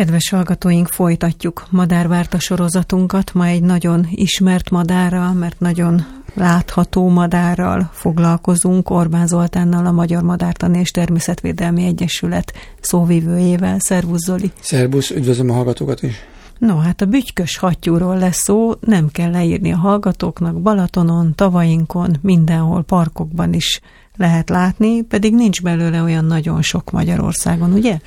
Kedves hallgatóink, folytatjuk madárvárta sorozatunkat. Ma egy nagyon ismert madárral, mert nagyon látható madárral foglalkozunk. Orbán Zoltánnal, a Magyar Madártani és Természetvédelmi Egyesület szóvivőjével. Szervusz Zoli! Szervusz, üdvözlöm a hallgatókat is! No, hát a bütykös hattyúról lesz szó, nem kell leírni a hallgatóknak, Balatonon, tavainkon, mindenhol, parkokban is lehet látni, pedig nincs belőle olyan nagyon sok Magyarországon, ugye?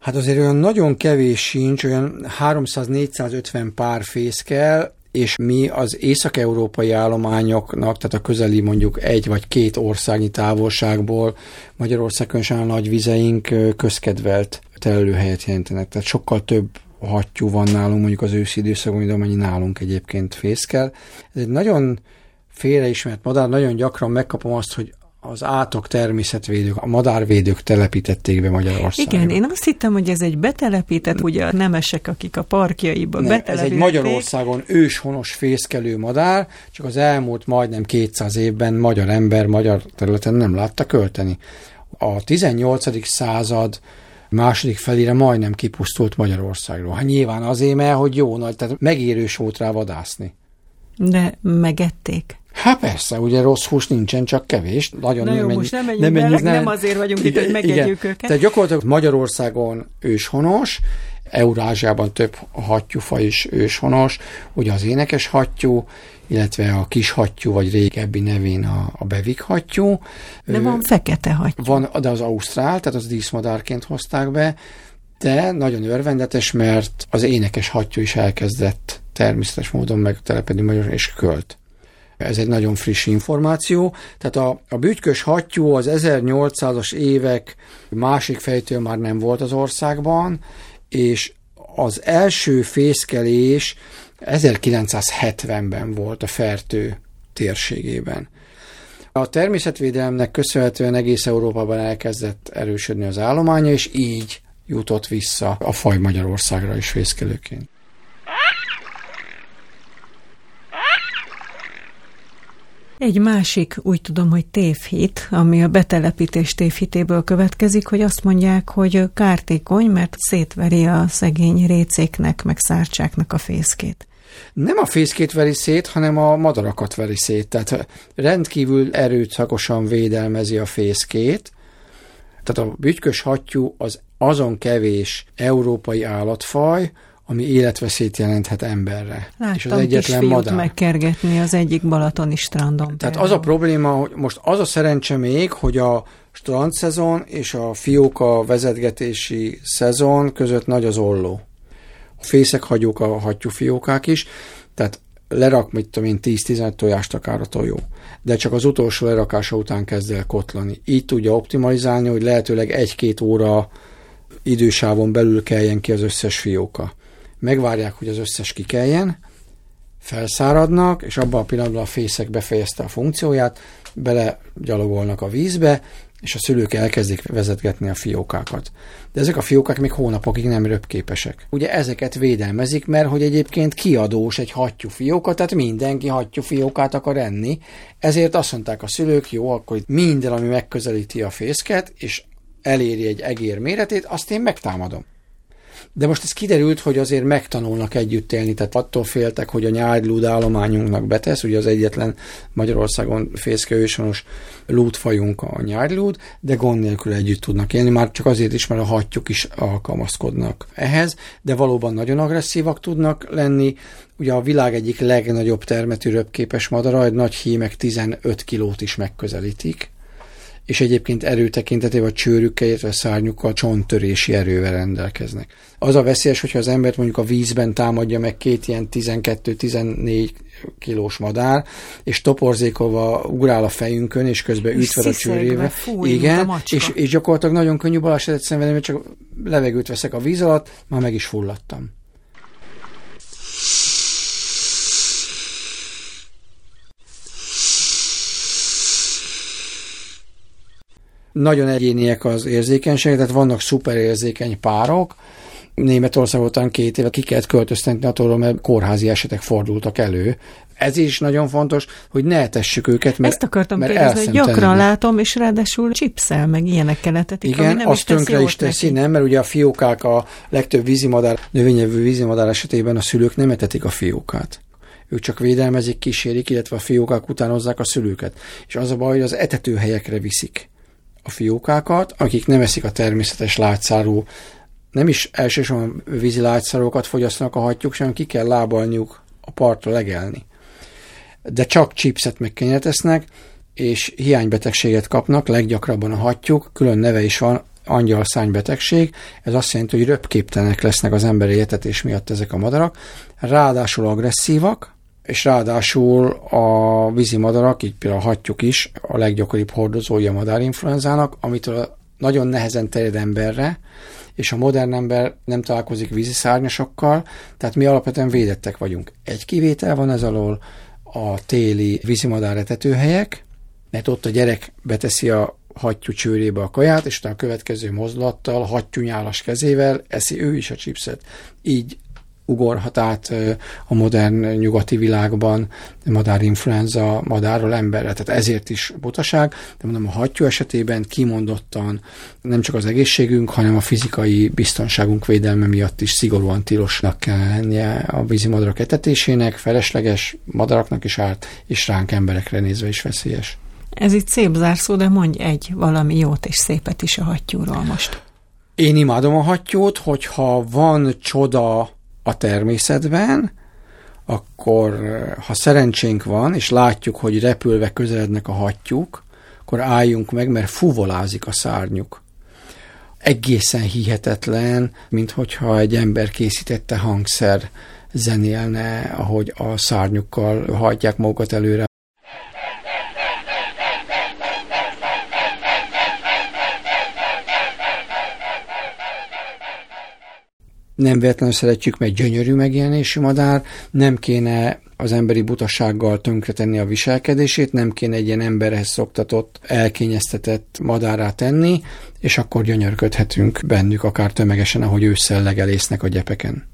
Hát azért olyan nagyon kevés sincs, olyan 300-450 pár fészkel, és mi az észak-európai állományoknak, tehát a közeli mondjuk egy vagy két országnyi távolságból Magyarország különösen a nagy vizeink közkedvelt telőhelyet jelentenek. Tehát sokkal több hattyú van nálunk mondjuk az őszi időszakban, mint amennyi nálunk egyébként fészkel. Ez egy nagyon félreismert madár, nagyon gyakran megkapom azt, hogy az átok természetvédők, a madárvédők telepítették be Magyarországra. Igen, én azt hittem, hogy ez egy betelepített, ugye a nemesek, akik a parkjaiba ne, Ez egy Magyarországon őshonos fészkelő madár, csak az elmúlt majdnem 200 évben magyar ember magyar területen nem látta költeni. A 18. század második felére majdnem kipusztult Magyarországról. Hát nyilván azért, mert hogy jó nagy, tehát megérős volt rá vadászni. De megették. Hát persze, ugye rossz hús nincsen, csak kevés. Nagyon Na jó, menj, most nem menjünk nem, menjünk, nem, nem azért vagyunk igen, itt, hogy megegyük igen. őket. Tehát gyakorlatilag Magyarországon őshonos, Eurázsiában több hattyúfaj is őshonos, ugye az énekes hattyú, illetve a kis hattyú, vagy régebbi nevén a, a bevik hattyú. De van fekete hattyú. Van, de az ausztrál, tehát az díszmadárként hozták be, de nagyon örvendetes, mert az énekes hattyú is elkezdett természetes módon megtelepedni magyar és költ. Ez egy nagyon friss információ. Tehát a, a bütykös hattyú az 1800-as évek másik fejtől már nem volt az országban, és az első fészkelés 1970-ben volt a Fertő térségében. A természetvédelemnek köszönhetően egész Európában elkezdett erősödni az állománya, és így jutott vissza a faj Magyarországra is fészkelőként. Egy másik, úgy tudom, hogy tévhit, ami a betelepítés tévhitéből következik, hogy azt mondják, hogy kártékony, mert szétveri a szegény récéknek, meg szárcsáknak a fészkét. Nem a fészkét veri szét, hanem a madarakat veri szét. Tehát rendkívül erőszakosan védelmezi a fészkét. Tehát a bütykös hattyú az azon kevés európai állatfaj, ami életveszélyt jelenthet emberre. Láttam és az egyetlen madár. megkergetni az egyik balatoni strandon. Tehát például. az a probléma, hogy most az a szerencse még, hogy a strandszezon és a fióka vezetgetési szezon között nagy az olló. A fészek hagyók a hattyúfiókák is, tehát lerak, mit tudom én, 10-15 tojást akár a tojó. De csak az utolsó lerakása után kezd el kotlani. Így tudja optimalizálni, hogy lehetőleg egy-két óra idősávon belül keljen ki az összes fióka megvárják, hogy az összes kikeljen, felszáradnak, és abban a pillanatban a fészek befejezte a funkcióját, bele gyalogolnak a vízbe, és a szülők elkezdik vezetgetni a fiókákat. De ezek a fiókák még hónapokig nem röpképesek. Ugye ezeket védelmezik, mert hogy egyébként kiadós egy hattyú fióka, tehát mindenki hattyú fiókát akar enni, ezért azt mondták a szülők, jó, akkor minden, ami megközelíti a fészket, és eléri egy egér méretét, azt én megtámadom. De most ez kiderült, hogy azért megtanulnak együtt élni, tehát attól féltek, hogy a nyárdlúd állományunknak betesz, ugye az egyetlen Magyarországon fészke ősonos lúdfajunk a nyárdlúd, de gond nélkül együtt tudnak élni, már csak azért is, mert a hattyúk is alkalmazkodnak ehhez, de valóban nagyon agresszívak tudnak lenni, ugye a világ egyik legnagyobb termetű röpképes madara, egy nagy hímek 15 kilót is megközelítik, és egyébként erő tekintetében a csőrükkel, illetve a szárnyukkal csonttörési erővel rendelkeznek. Az a veszélyes, hogyha az embert mondjuk a vízben támadja meg két ilyen 12-14 kilós madár, és toporzékolva ugrál a fejünkön, és közben ütve a csőrével. Fúj, Igen, és, és gyakorlatilag nagyon könnyű balesetet szenvedni, mert csak levegőt veszek a víz alatt, már meg is fulladtam. Nagyon egyéniek az érzékenységek, tehát vannak szuperérzékeny párok, Németország után két éve ki kellett költöztetni attól, mert kórházi esetek fordultak elő. Ez is nagyon fontos, hogy ne etessük őket, mert Ezt akartam mert kérdezni, hogy gyakran látom, és ráadásul chipszel, meg ilyeneket letetik, Igen, nem azt is tönkre is teszi, neki. nem, mert ugye a fiókák a legtöbb vízimadár, növényevő vízimadár esetében a szülők nem etetik a fiókát. Ők csak védelmezik, kísérik, illetve a fiókák utánozzák a szülőket. És az a baj, hogy az etetőhelyekre viszik a fiókákat, akik nem eszik a természetes látszáró, nem is elsősorban vízi látszárókat fogyasztanak a hattyúk, hanem ki kell lábalniuk a partra legelni. De csak chipset meg kenyeret esznek, és hiánybetegséget kapnak, leggyakrabban a hattyúk, külön neve is van, angyalszánybetegség, ez azt jelenti, hogy röpképtelenek lesznek az emberi etetés miatt ezek a madarak, ráadásul agresszívak, és ráadásul a vízi madarak, így például a hattyúk is, a leggyakoribb hordozója a madárinfluenzának, amitől nagyon nehezen terjed emberre, és a modern ember nem találkozik vízi szárnyasokkal, tehát mi alapvetően védettek vagyunk. Egy kivétel van ez alól, a téli vízimadár etetőhelyek, mert ott a gyerek beteszi a hattyú csőrébe a kaját, és utána a következő mozdulattal, hattyúnyálas kezével eszi ő is a chipset. Így ugorhat át a modern nyugati világban madárinfluenza madárról emberre. Tehát ezért is butaság, de mondom, a hattyú esetében kimondottan nem csak az egészségünk, hanem a fizikai biztonságunk védelme miatt is szigorúan tilosnak kell lennie a vízimadarak etetésének, felesleges madaraknak is árt, és ránk emberekre nézve is veszélyes. Ez itt szép zárszó, de mondj egy valami jót és szépet is a hattyúról most. Én imádom a hattyút, hogyha van csoda a természetben, akkor ha szerencsénk van, és látjuk, hogy repülve közelednek a hattyúk, akkor álljunk meg, mert fuvolázik a szárnyuk. Egészen hihetetlen, mint hogyha egy ember készítette hangszer zenélne, ahogy a szárnyukkal hagyják magukat előre. Nem véletlenül szeretjük, mert gyönyörű megjelenésű madár, nem kéne az emberi butasággal tönkretenni a viselkedését, nem kéne egy ilyen emberhez szoktatott, elkényeztetett madárá tenni, és akkor gyönyörködhetünk bennük, akár tömegesen, ahogy ősszel legelésznek a gyepeken.